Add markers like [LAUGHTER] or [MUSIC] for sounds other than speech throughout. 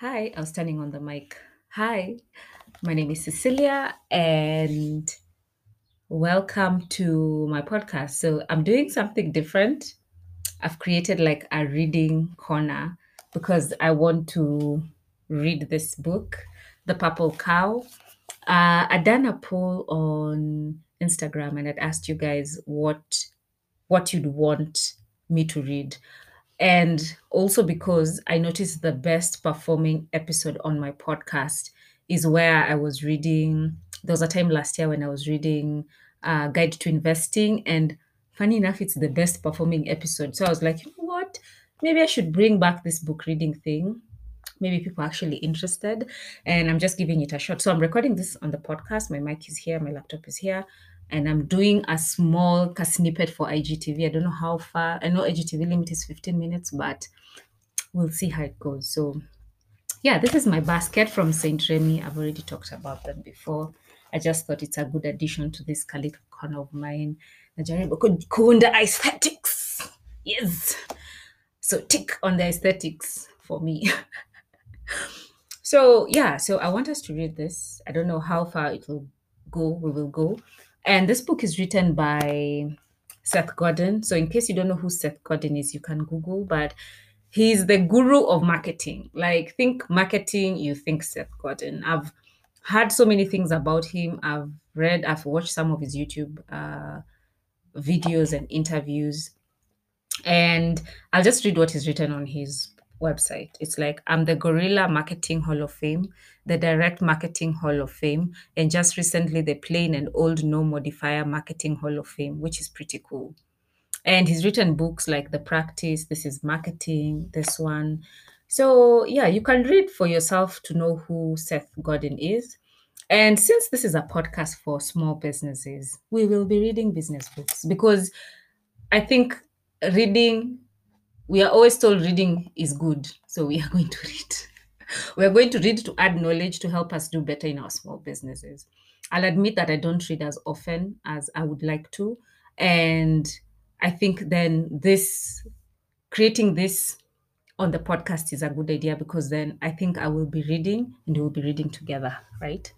Hi, I was turning on the mic. Hi, my name is Cecilia, and welcome to my podcast. So, I'm doing something different. I've created like a reading corner because I want to read this book, The Purple Cow. Uh, I done a poll on Instagram and I'd asked you guys what what you'd want me to read. And also because I noticed the best performing episode on my podcast is where I was reading. There was a time last year when I was reading uh, Guide to Investing, and funny enough, it's the best performing episode. So I was like, you know what? Maybe I should bring back this book reading thing. Maybe people are actually interested, and I'm just giving it a shot. So I'm recording this on the podcast. My mic is here, my laptop is here, and I'm doing a small snippet for IGTV. I don't know how far. I know IGTV limit is 15 minutes, but we'll see how it goes. So yeah, this is my basket from Saint Remy. I've already talked about them before. I just thought it's a good addition to this little corner of mine. Najaribu kunda aesthetics. Yes. So tick on the aesthetics for me. [LAUGHS] so yeah, so I want us to read this. I don't know how far it will go. We will go. And this book is written by Seth Godin. So in case you don't know who Seth Godin is, you can Google, but he's the guru of marketing. Like think marketing, you think Seth Godin. I've heard so many things about him. I've read, I've watched some of his YouTube uh, videos and interviews. And I'll just read what is written on his website. It's like, I'm the Guerrilla Marketing Hall of Fame, the Direct Marketing Hall of Fame, and just recently the Plain and Old No Modifier Marketing Hall of Fame, which is pretty cool. And he's written books like The Practice, This is Marketing, this one. So, yeah, you can read for yourself to know who Seth Godin is. And since this is a podcast for small businesses, we will be reading business books because I think reading, we are always told reading is good. So we are [LAUGHS] going to read. We are going to read to add knowledge to help us do better in our small businesses. I'll admit that I don't read as often as I would like to. And I think then this, creating this on the podcast is a good idea because then I think I will be reading and we'll be reading together, right?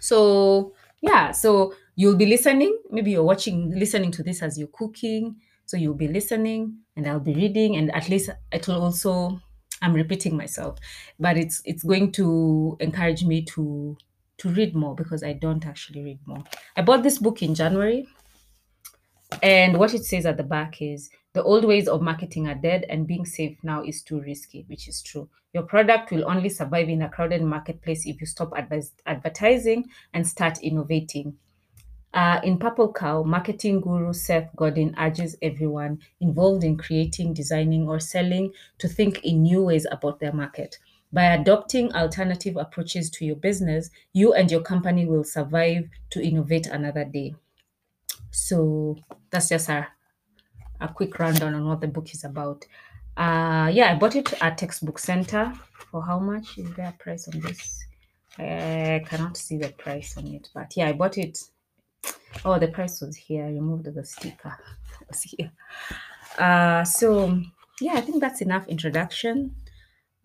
So, yeah, so you'll be listening. Maybe you're watching, listening to this as you're cooking. So you'll be listening and I'll be reading, and at least it will also, I'm repeating myself, but it's it's going to encourage me to to read more because I don't actually read more. I bought this book in January and what it says at the back is the old ways of marketing are dead and being safe now is too risky, which is true. Your product will only survive in a crowded marketplace if you stop advertising and start innovating. Uh, in Purple Cow, marketing guru Seth Godin urges everyone involved in creating, designing, or selling to think in new ways about their market. By adopting alternative approaches to your business, you and your company will survive to innovate another day. So that's just a, a quick rundown on what the book is about. Uh, yeah, I bought it at Textbook Center. For how much is there a price on this? I cannot see the price on it, but yeah, I bought it. Oh, the price was here. I removed the sticker. It [LAUGHS] was here. Uh, so yeah, I think that's enough introduction.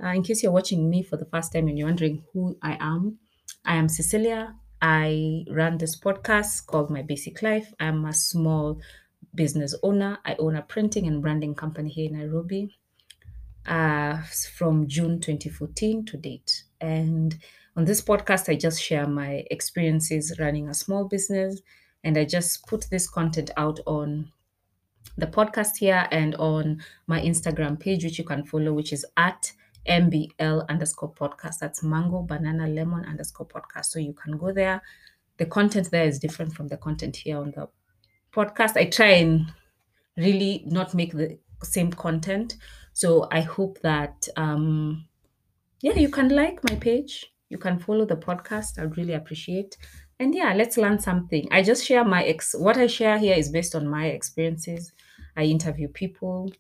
Uh, in case you're watching me for the first time and you're wondering who I am, I am Cecilia. I run this podcast called My Basic Life. I'm a small business owner. I own a printing and branding company here in Nairobi uh, from June 2014 to date. And on this podcast, I just share my experiences running a small business. And I just put this content out on the podcast here and on my Instagram page, which you can follow, which is at MBL underscore podcast. That's mango banana lemon underscore podcast. So you can go there. The content there is different from the content here on the podcast. I try and really not make the same content. So I hope that um yeah, you can like my page. You can follow the podcast. I'd really appreciate. And yeah, let's learn something. I just share my ex what I share here is based on my experiences. I interview people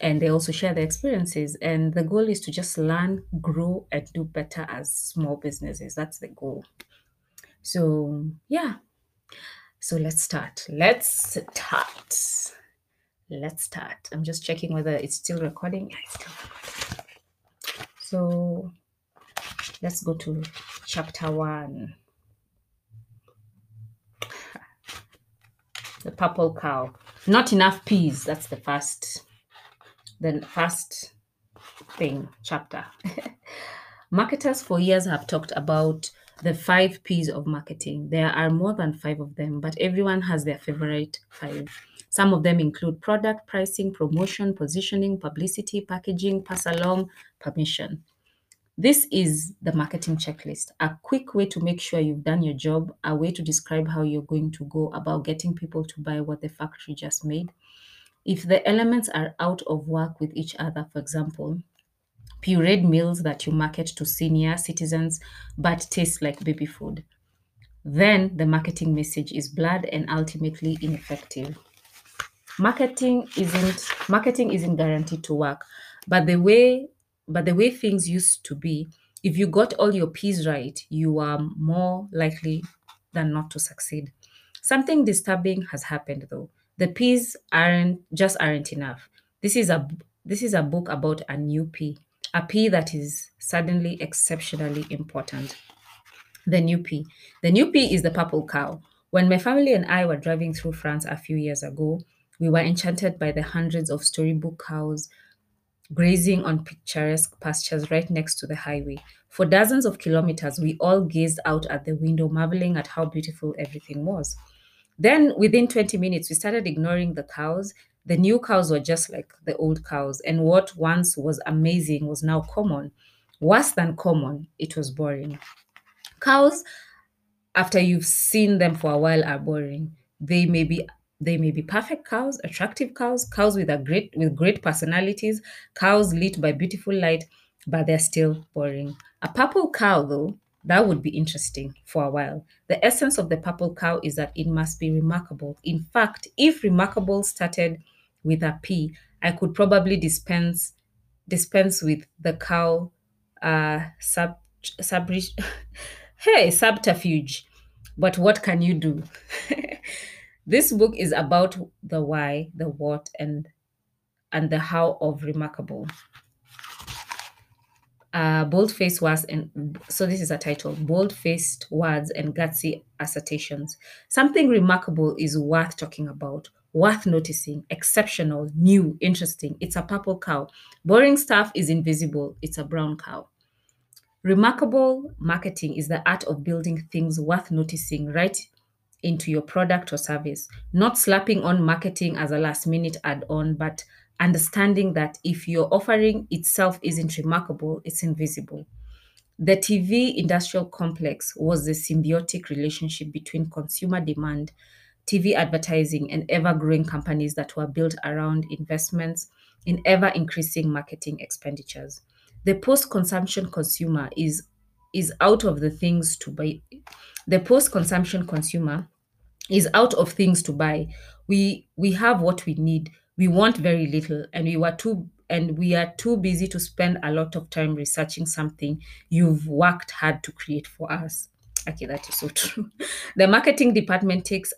and they also share their experiences. And the goal is to just learn, grow, and do better as small businesses. That's the goal. So yeah. So let's start. Let's start. Let's start. I'm just checking whether it's still recording. Yeah, it's still recording. So let's go to chapter one. The purple cow. Not enough peas. That's the first, the first thing chapter. [LAUGHS] Marketers for years have talked about the five P's of marketing. There are more than five of them, but everyone has their favorite five. Some of them include product, pricing, promotion, positioning, publicity, packaging, pass along, permission. This is the marketing checklist, a quick way to make sure you've done your job, a way to describe how you're going to go about getting people to buy what the factory just made. If the elements are out of work with each other, for example, pureed meals that you market to senior citizens but taste like baby food, then the marketing message is blurred and ultimately ineffective. Marketing isn't marketing isn't guaranteed to work, but the way but the way things used to be, if you got all your P's right, you are more likely than not to succeed. Something disturbing has happened though. The P's aren't just aren't enough. This is a this is a book about a new P, a P that is suddenly exceptionally important. The new P. The new P is the purple cow. When my family and I were driving through France a few years ago, we were enchanted by the hundreds of storybook cows grazing on picturesque pastures right next to the highway. For dozens of kilometers, we all gazed out at the window, marveling at how beautiful everything was. Then, within 20 minutes, we started ignoring the cows. The new cows were just like the old cows, and what once was amazing was now common. Worse than common, it was boring. Cows, after you've seen them for a while, are boring. They may be they may be perfect cows, attractive cows, cows with a great with great personalities, cows lit by beautiful light, but they're still boring. A purple cow, though, that would be interesting for a while. The essence of the purple cow is that it must be remarkable. In fact, if remarkable started with a P, I could probably dispense dispense with the cow uh sub, sub [LAUGHS] hey subterfuge. But what can you do? [LAUGHS] This book is about the why, the what, and and the how of remarkable. Uh, bold-faced words and so this is a title bold-faced words and gutsy assertions. Something remarkable is worth talking about worth noticing exceptional new interesting. It's a purple cow. Boring stuff is invisible. It's a brown cow. Remarkable marketing is the art of building things worth noticing right into your product or service, not slapping on marketing as a last minute add on, but understanding that if your offering itself isn't remarkable, it's invisible. The TV industrial complex was the symbiotic relationship between consumer demand, TV advertising, and ever growing companies that were built around investments in ever increasing marketing expenditures. The post consumption consumer is is out of the things to buy the post consumption consumer is out of things to buy. We we have what we need. We want very little and we were too and we are too busy to spend a lot of time researching something you've worked hard to create for us. Okay, that is so [LAUGHS] true. The marketing department takes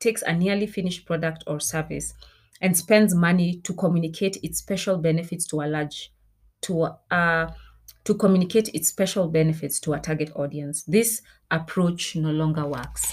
takes a nearly finished product or service and spends money to communicate its special benefits to a large to uh to communicate its special benefits to a target audience. This approach no longer works.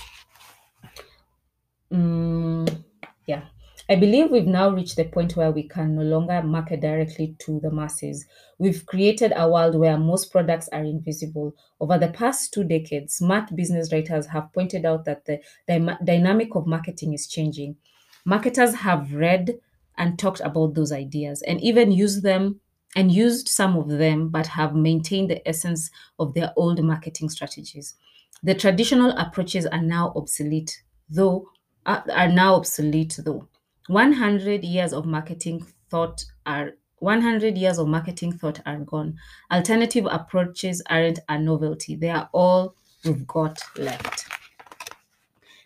Mm, yeah. I believe we've now reached the point where we can no longer market directly to the masses. We've created a world where most products are invisible. Over the past two decades, smart business writers have pointed out that the dyma- dynamic of marketing is changing. Marketers have read and talked about those ideas and even used them and used some of them, but have maintained the essence of their old marketing strategies. The traditional approaches are now obsolete, though are, now obsolete though. 100 years of marketing thought are 100 years of marketing thought are gone. Alternative approaches aren't a novelty. They are all we've got left.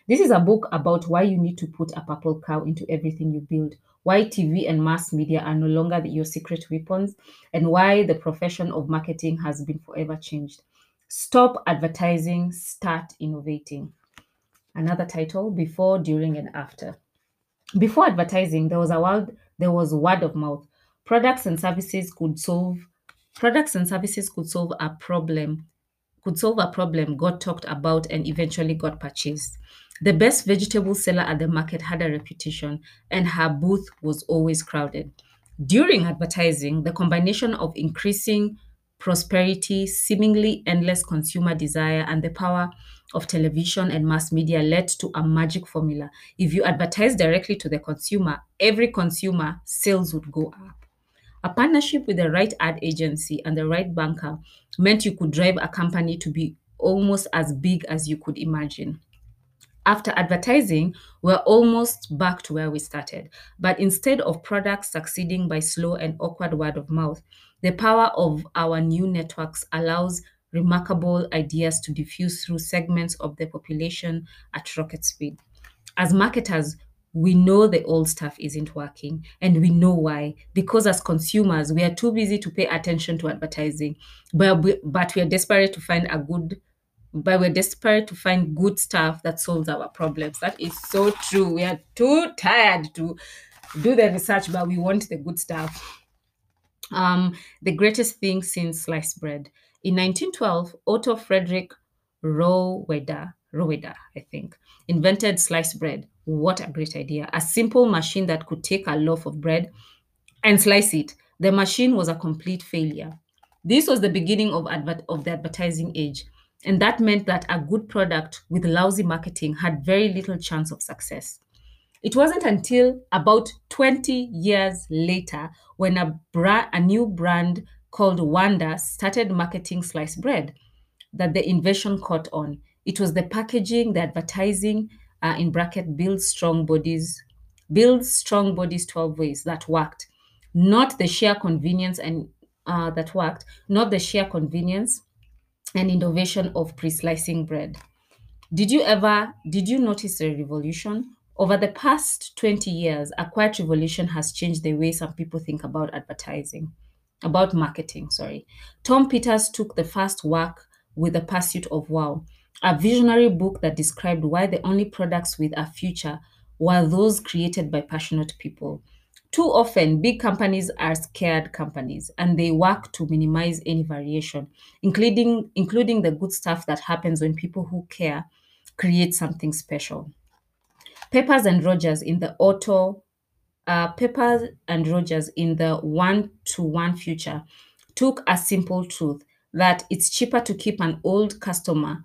This is a book about why you need to put a purple cow into everything you build, why TV and mass media are no longer your secret weapons, and why the profession of marketing has been forever changed. Stop advertising, start innovating. Another title, Before, During, and After. Before advertising, there was a world, there was word of mouth. Products and services could solve products and services could solve a problem could solve a problem got talked about and eventually got purchased. The best vegetable seller at the market had a reputation, and her booth was always crowded. During advertising, the combination of increasing prosperity, seemingly endless consumer desire, and the power of television and mass media led to a magic formula. If you advertise directly to the consumer, every consumer sales would go up. A partnership with the right ad agency and the right banker meant you could drive a company to be almost as big as you could imagine. After advertising, we're almost back to where we started. But instead of products succeeding by slow and awkward word of mouth, the power of our new networks allows remarkable ideas to diffuse through segments of the population at rocket speed. As marketers, we know the old stuff isn't working and we know why because as consumers we are too busy to pay attention to advertising but we, but we are desperate to find a good but we're desperate to find good stuff that solves our problems that is so true we are too tired to do the research but we want the good stuff um, the greatest thing since sliced bread. In 1912, Otto Frederick Rohwedder, I think, invented sliced bread. What a great idea. A simple machine that could take a loaf of bread and slice it. The machine was a complete failure. This was the beginning of, advert- of the advertising age, and that meant that a good product with lousy marketing had very little chance of success. It wasn't until about 20 years later when a, bra- a new brand called Wonder started marketing sliced bread that the invention caught on. It was the packaging, the advertising, uh, in bracket, build strong bodies, build strong bodies 12 ways that worked. Not the sheer convenience and uh, that worked, not the sheer convenience and innovation of pre-slicing bread. Did you ever did you notice a revolution? Over the past 20 years, a quiet revolution has changed the way some people think about advertising, about marketing, sorry. Tom Peters took the first work with The Pursuit of Wow, a visionary book that described why the only products with a future were those created by passionate people. Too often, big companies are scared companies and they work to minimize any variation, including, including the good stuff that happens when people who care create something special. Peppers and Rogers in the auto uh, Peppers and Rogers in the one to one future took a simple truth that it's cheaper to keep an old customer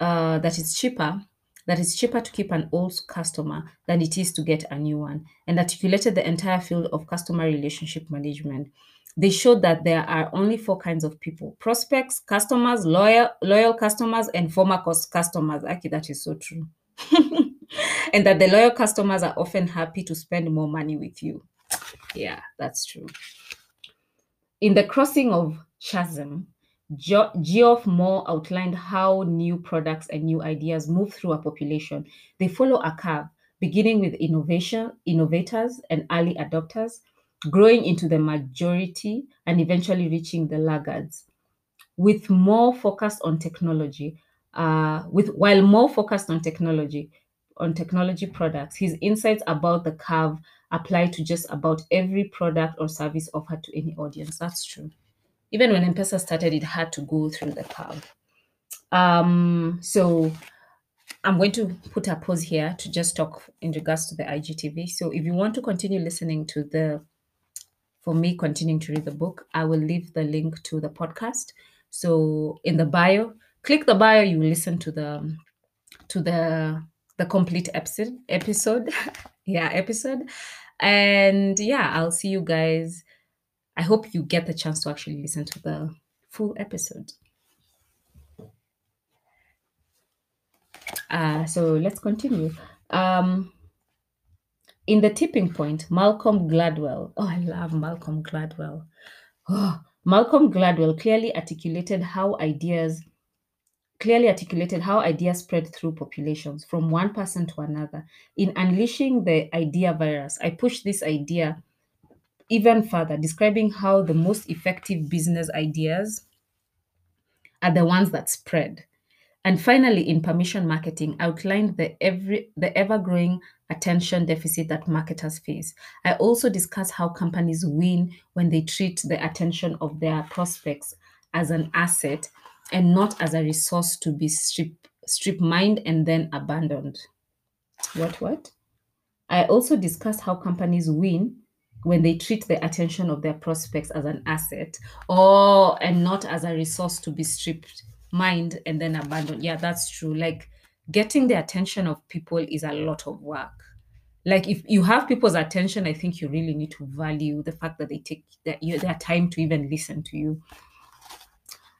uh, cheaper that it's cheaper to keep an old customer than it is to get a new one and articulated the entire field of customer relationship management. They showed that there are only four kinds of people prospects customers loyal loyal customers and former cus- customers. Actually that is so true [LAUGHS] [LAUGHS] and that the loyal customers are often happy to spend more money with you. Yeah that's true. In the crossing of chasm, Geoff Moore outlined how new products and new ideas move through a population. They follow a curve, beginning with innovation, innovators and early adopters, growing into the majority and eventually reaching the laggards. With more focused on technology, uh, with while more focused on technology, on technology products, his insights about the curve apply to just about every product or service offered to any audience. That's true. Even when M-Pesa started, it had to go through the curve. Um, so I'm going to put a pause here to just talk in regards to the IGTV. So if you want to continue listening to the for me continuing to read the book, I will leave the link to the podcast. So in the bio, click the bio, you listen to the to the the complete episode episode. [LAUGHS] yeah, episode. And yeah, I'll see you guys. I hope you get the chance to actually listen to the full episode. Uh, so let's continue. Um, in the tipping point, Malcolm Gladwell. Oh, I love Malcolm Gladwell. Oh, Malcolm Gladwell clearly articulated how ideas clearly articulated how ideas spread through populations from one person to another. In unleashing the idea virus, I pushed this idea even further, describing how the most effective business ideas are the ones that spread. And finally, in permission marketing, outlined the every the ever-growing attention deficit that marketers face. I also discuss how companies win when they treat the attention of their prospects as an asset and not as a resource to be strip, strip mined and then abandoned. What, what? I also discuss how companies win when they treat the attention of their prospects as an asset or and not as a resource to be stripped mined and then abandoned yeah that's true like getting the attention of people is a lot of work like if you have people's attention i think you really need to value the fact that they take their, their time to even listen to you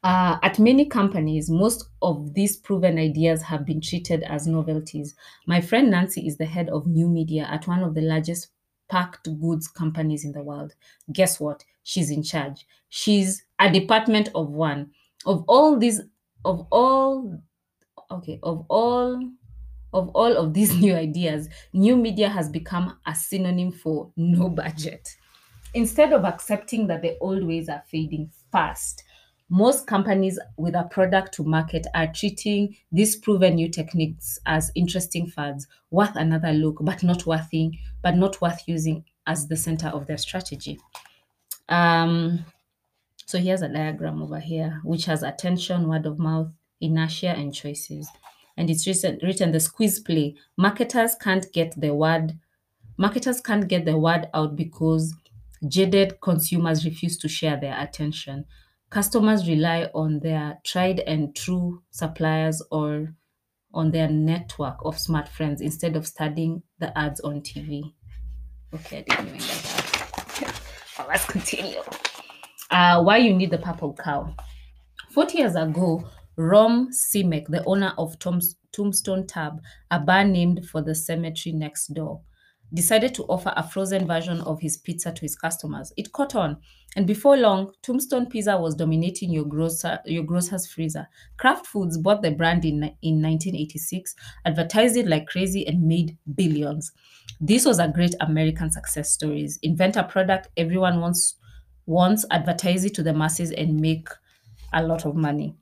uh, at many companies, most of these proven ideas have been treated as novelties. My friend Nancy is the head of new media at one of the largest packed goods companies in the world. Guess what? She's in charge. She's a department of one. Of all these, of all, okay, of all of all of these [LAUGHS] new ideas, new media has become a synonym for no budget. Instead of accepting that the old ways are fading fast, most companies with a product to market are treating these proven new techniques as interesting fads, worth another look, but not worthy, but not worth using as the center of their strategy. Um, so here's a diagram over here, which has attention, word of mouth, inertia, and choices. And it's written, written the squeeze play. Marketers can't get the word, marketers can't get the word out because jaded consumers refuse to share their attention. Customers rely on their tried and true suppliers or on their network of smart friends instead of studying the ads on TV. Okay, I didn't get that. [LAUGHS] well, let's continue. Uh, why you need the purple cow? 40 years ago, Ron Simek, the owner of Tom's, Tombstone Tap, a bar named for the cemetery next door, decided to offer a frozen version of his pizza to his customers. It caught on, and before long, Tombstone Pizza was dominating your grocer your grocer's freezer. Kraft Foods bought the brand in, in 1986, advertised it like crazy, and made billions. This was a great American success story. Invent a product everyone wants wants, advertise it to the masses, and make a lot of money.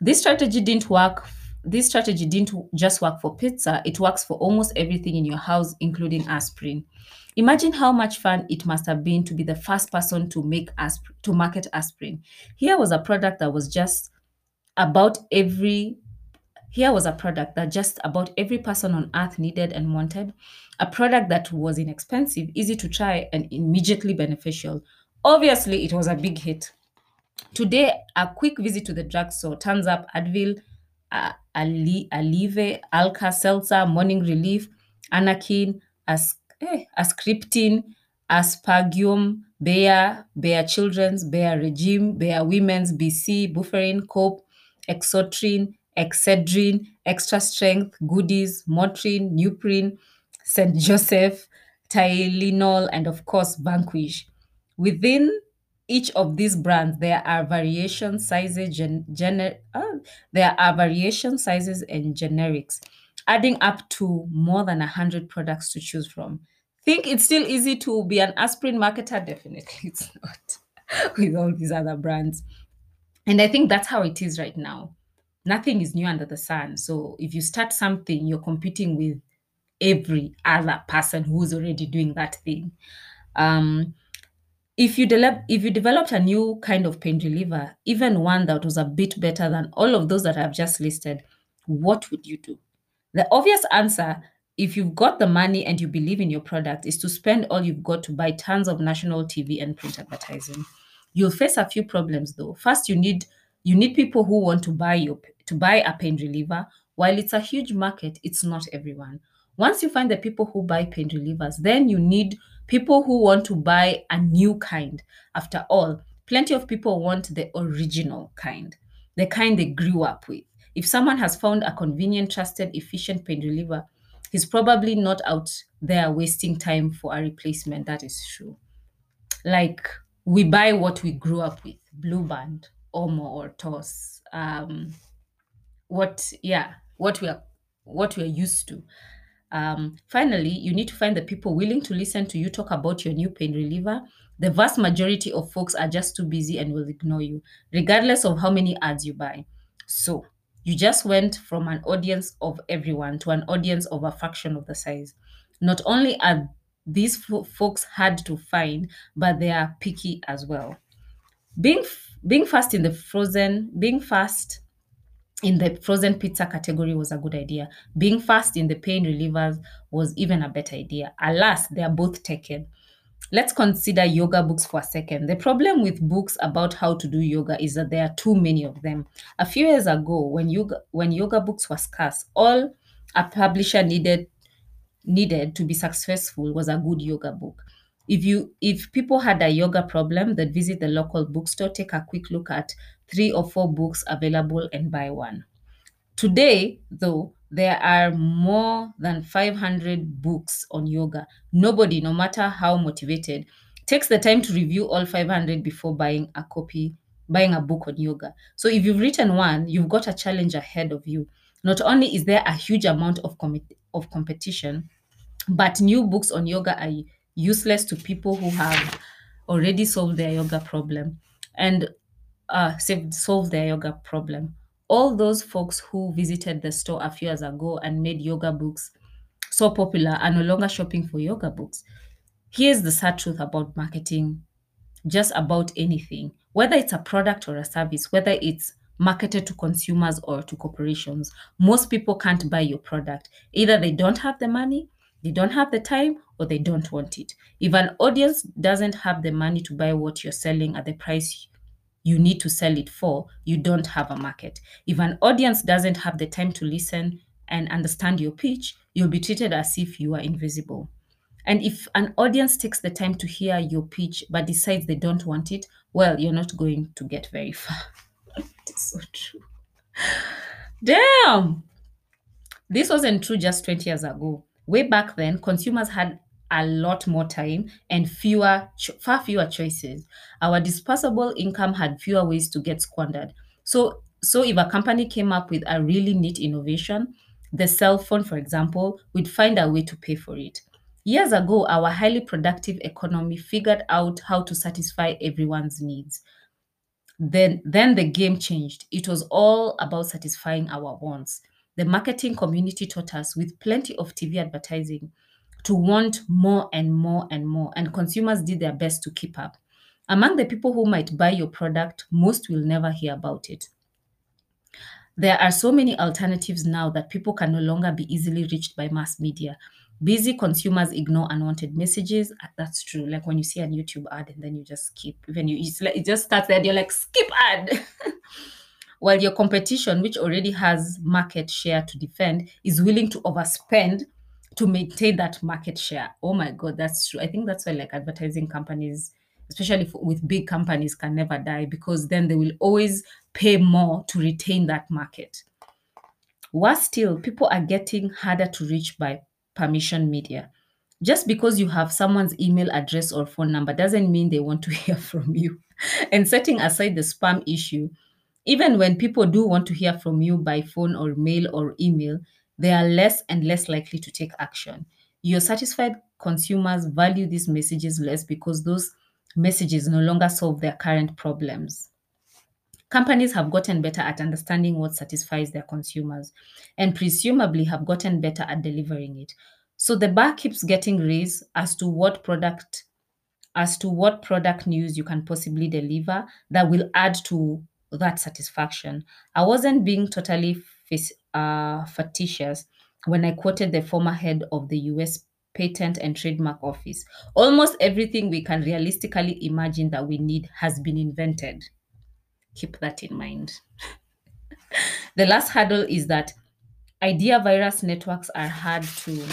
This strategy didn't work this strategy didn't just work for pizza, it works for almost everything in your house, including aspirin. Imagine how much fun it must have been to be the first person to make aspirin, to market aspirin. Here was a product that was just about every here was a product that just about every person on earth needed and wanted, a product that was inexpensive, easy to try, and immediately beneficial. Obviously, it was a big hit. Today, a quick visit to the drugstore turns up Advil, uh, Ali, Aleve, Alka Seltzer, Morning Relief, Anacin, As, eh, Ascriptin, Aspergum, Bayer, Bayer Children's, Bayer Regime, Bayer Women's, BC, Bufferin, Cope, Exotrin, Excedrin, Extra Strength, Goodies, Motrin, Nuprin, St. Joseph, Tylenol, and of course, Vanquish. Within each of these brands, there are variation sizes, gen, gener, uh, there are variation sizes and generics, adding up to more than 100 products to choose from. Think it's still easy to be an aspirin marketer? Definitely [LAUGHS] it's not with all these other brands. And I think that's how it is right now. Nothing is new under the sun. So if you start something, you're competing with every other person who's already doing that thing. Um, if you develop if you developed a new kind of pain reliever, even one that was a bit better than all of those that I've just listed, what would you do? The obvious answer, if you've got the money and you believe in your product, is to spend all you've got to buy tons of national TV and print advertising. You'll face a few problems though. First, you need you need people who want to buy your to buy a pain reliever. While it's a huge market, it's not everyone. Once you find the people who buy pain relievers, then you need people who want to buy a new kind. After all, plenty of people want the original kind, the kind they grew up with. If someone has found a convenient, trusted, efficient pain reliever, he's probably not out there wasting time for a replacement. That is true. Like we buy what we grew up with Blue Band, Omo, or Toss. Um, what, yeah, what we are what we are used to. Um, finally, you need to find the people willing to listen to you talk about your new pain reliever. The vast majority of folks are just too busy and will ignore you, regardless of how many ads you buy. So, you just went from an audience of everyone to an audience of a fraction of the size. Not only are these fo- folks hard to find, but they are picky as well. Being f- being fast in the frozen, being fast in the frozen pizza category was a good idea. Being fast in the pain relievers was even a better idea. Alas, they are both taken. Let's consider yoga books for a second. The problem with books about how to do yoga is that there are too many of them. A few years ago, when yoga when yoga books were scarce, all a publisher needed needed to be successful was a good yoga book. If you if people had a yoga problem, they'd visit the local bookstore, take a quick look at three or four books available and buy one. Today, though, there are more than 500 books on yoga. Nobody, no matter how motivated, takes the time to review all 500 before buying a copy, buying a book on yoga. So if you've written one, you've got a challenge ahead of you. Not only is there a huge amount of, com- of competition, but new books on yoga are useless to people who have already solved their yoga problem and uh, solved their yoga problem. All those folks who visited the store a few years ago and made yoga books so popular are no longer shopping for yoga books. Here's the sad truth about marketing just about anything, whether it's a product or a service, whether it's marketed to consumers or to corporations. Most people can't buy your product. Either they don't have the money, they don't have the time, or they don't want it. If an audience doesn't have the money to buy what you're selling at the price you need to sell it for, you don't have a market. If an audience doesn't have the time to listen and understand your pitch, you'll be treated as if you are invisible. And if an audience takes the time to hear your pitch but decides they don't want it, well, you're not going to get very [LAUGHS] far. it's so true. Damn! This wasn't true just 20 years ago. Way back then, consumers had a lot more time and fewer, far fewer choices. Our disposable income had fewer ways to get squandered. So, so if a company came up with a really neat innovation, the cell phone, for example, we'd find a way to pay for it. Years ago, our highly productive economy figured out how to satisfy everyone's needs then then the game changed it was all about satisfying our wants the marketing community taught us with plenty of tv advertising to want more and more and more and consumers did their best to keep up among the people who might buy your product most will never hear about it there are so many alternatives now that people can no longer be easily reached by mass media. Busy consumers ignore unwanted messages. Uh, That's true. Like when you see a YouTube ad and then you just skip. Even you, it just starts there. You're like skip ad. [LAUGHS] While your competition, which already has market share to defend, is willing to overspend to maintain that market share. Oh my God, that's true. I think that's why like advertising companies, especially for, with big companies, can never die because then they will always pay more to retain that market. Worse still, people are getting harder to reach by permission media. Just because you have someone's email address or phone number doesn't mean they want to [LAUGHS] hear from you. And setting aside the spam issue, even when people do want to hear from you by phone or mail or email, they are less and less likely to take action. Your satisfied consumers value these messages less because those messages no longer solve their current problems. Companies have gotten better at understanding what satisfies their consumers and presumably have gotten better at delivering it. So the bar keeps getting raised as to what product as to what product news you can possibly deliver that will add to that satisfaction. I wasn't being totally uh, facetious when I quoted the former head of the US Patent and Trademark Office. Almost everything we can realistically imagine that we need has been invented. Keep that in mind. [LAUGHS] The last hurdle is that idea virus networks are hard to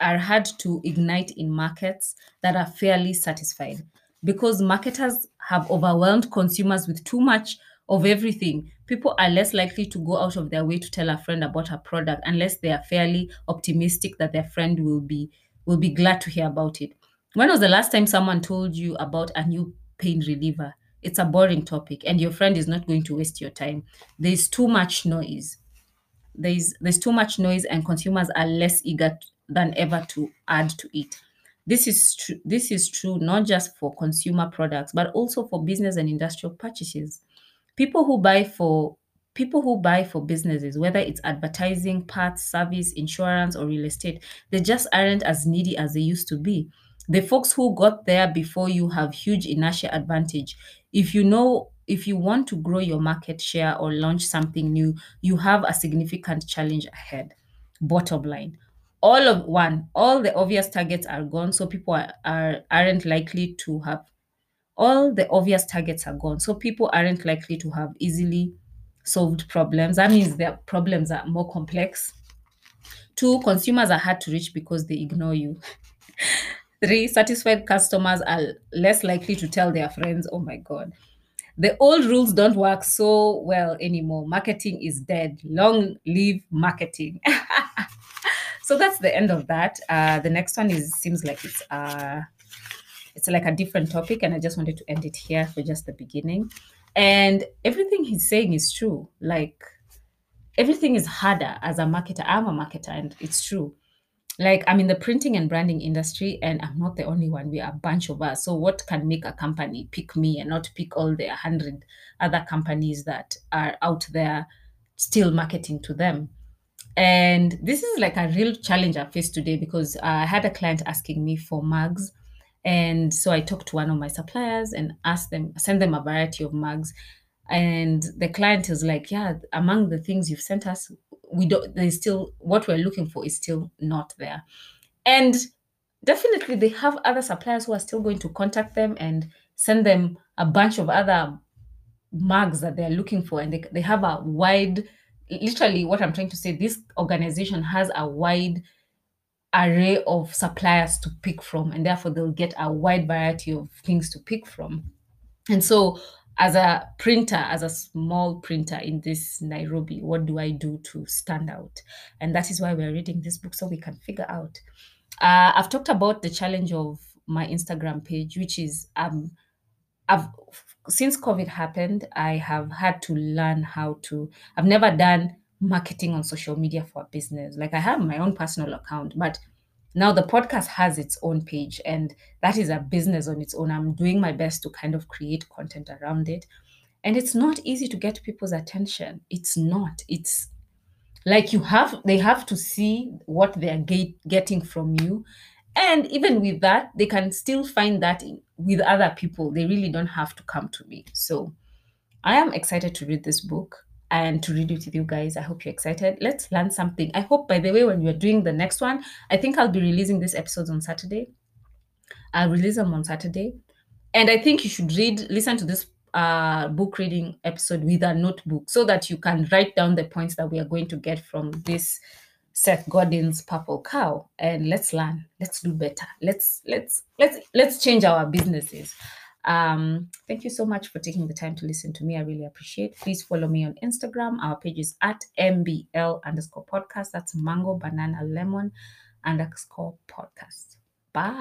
are hard to ignite in markets that are fairly satisfied because marketers have overwhelmed consumers with too much of everything. People are less likely to go out of their way to tell a friend about a product unless they are fairly optimistic that their friend will be will be glad to hear about it. When was the last time someone told you about a new pain reliever? It's a boring topic and your friend is not going to waste your time. There's too much noise there's there's too much noise and consumers are less eager than ever to add to it this is true this is true not just for consumer products but also for business and industrial purchases people who buy for people who buy for businesses, whether it's advertising, parts, service, insurance, or real estate, they just aren't as needy as they used to be. The folks who got there before you have huge inertia advantage. If you know if you want to grow your market share or launch something new, you have a significant challenge ahead. Bottom line, all of one, all the obvious targets are gone, so people are, are aren't likely to have all the obvious targets are gone, so people aren't likely to have easily solved problems. That means their problems are more complex. Two, consumers are hard to reach because they ignore you. [LAUGHS] Three, satisfied customers are less likely to tell their friends, oh my God. The old rules don't work so well anymore. Marketing is dead. Long live marketing. [LAUGHS] so that's the end of that. Uh, the next one is seems like it's uh, it's like a different topic, and I just wanted to end it here for just the beginning. And everything he's saying is true. Like everything is harder as a marketer. I'm a marketer, and it's true. Like I'm in the printing and branding industry, and I'm not the only one. We are a bunch of us. So what can make a company pick me and not pick all the hundred other companies that are out there still marketing to them? And this is like a real challenge I face today because uh, I had a client asking me for mugs. And so I talked to one of my suppliers and asked them, send them a variety of mugs. And the client is like, yeah, among the things you've sent us, we don't, there's still, what we're looking for is still not there. And definitely they have other suppliers who are still going to contact them and send them a bunch of other mugs that they're looking for. And they, they have a wide, literally what I'm trying to say, this organization has a wide array of suppliers to pick from, and therefore they'll get a wide variety of things to pick from. And so, as a printer, as a small printer in this Nairobi, what do I do to stand out? And that is why we're reading this book so we can figure out. Uh, I've talked about the challenge of my Instagram page, which is um, I've since COVID happened, I have had to learn how to. I've never done marketing on social media for a business. Like I have my own personal account, but now the podcast has its own page and that is a business on its own. I'm doing my best to kind of create content around it. And it's not easy to get people's attention. It's not. It's like you have they have to see what they're get, getting from you and even with that they can still find that in, with other people they really don't have to come to me so i am excited to read this book and to read it with you guys i hope you're excited let's learn something i hope by the way when we're doing the next one i think i'll be releasing these episodes on saturday i'll release them on saturday and i think you should read listen to this uh, book reading episode with a notebook so that you can write down the points that we are going to get from this Seth Godin's Purple Cow and let's learn. Let's do better. Let's let's let's let's change our businesses. Um, thank you so much for taking the time to listen to me. I really appreciate. Please follow me on Instagram. Our page is at mbl underscore podcast. That's mango banana lemon underscore podcast. Bye.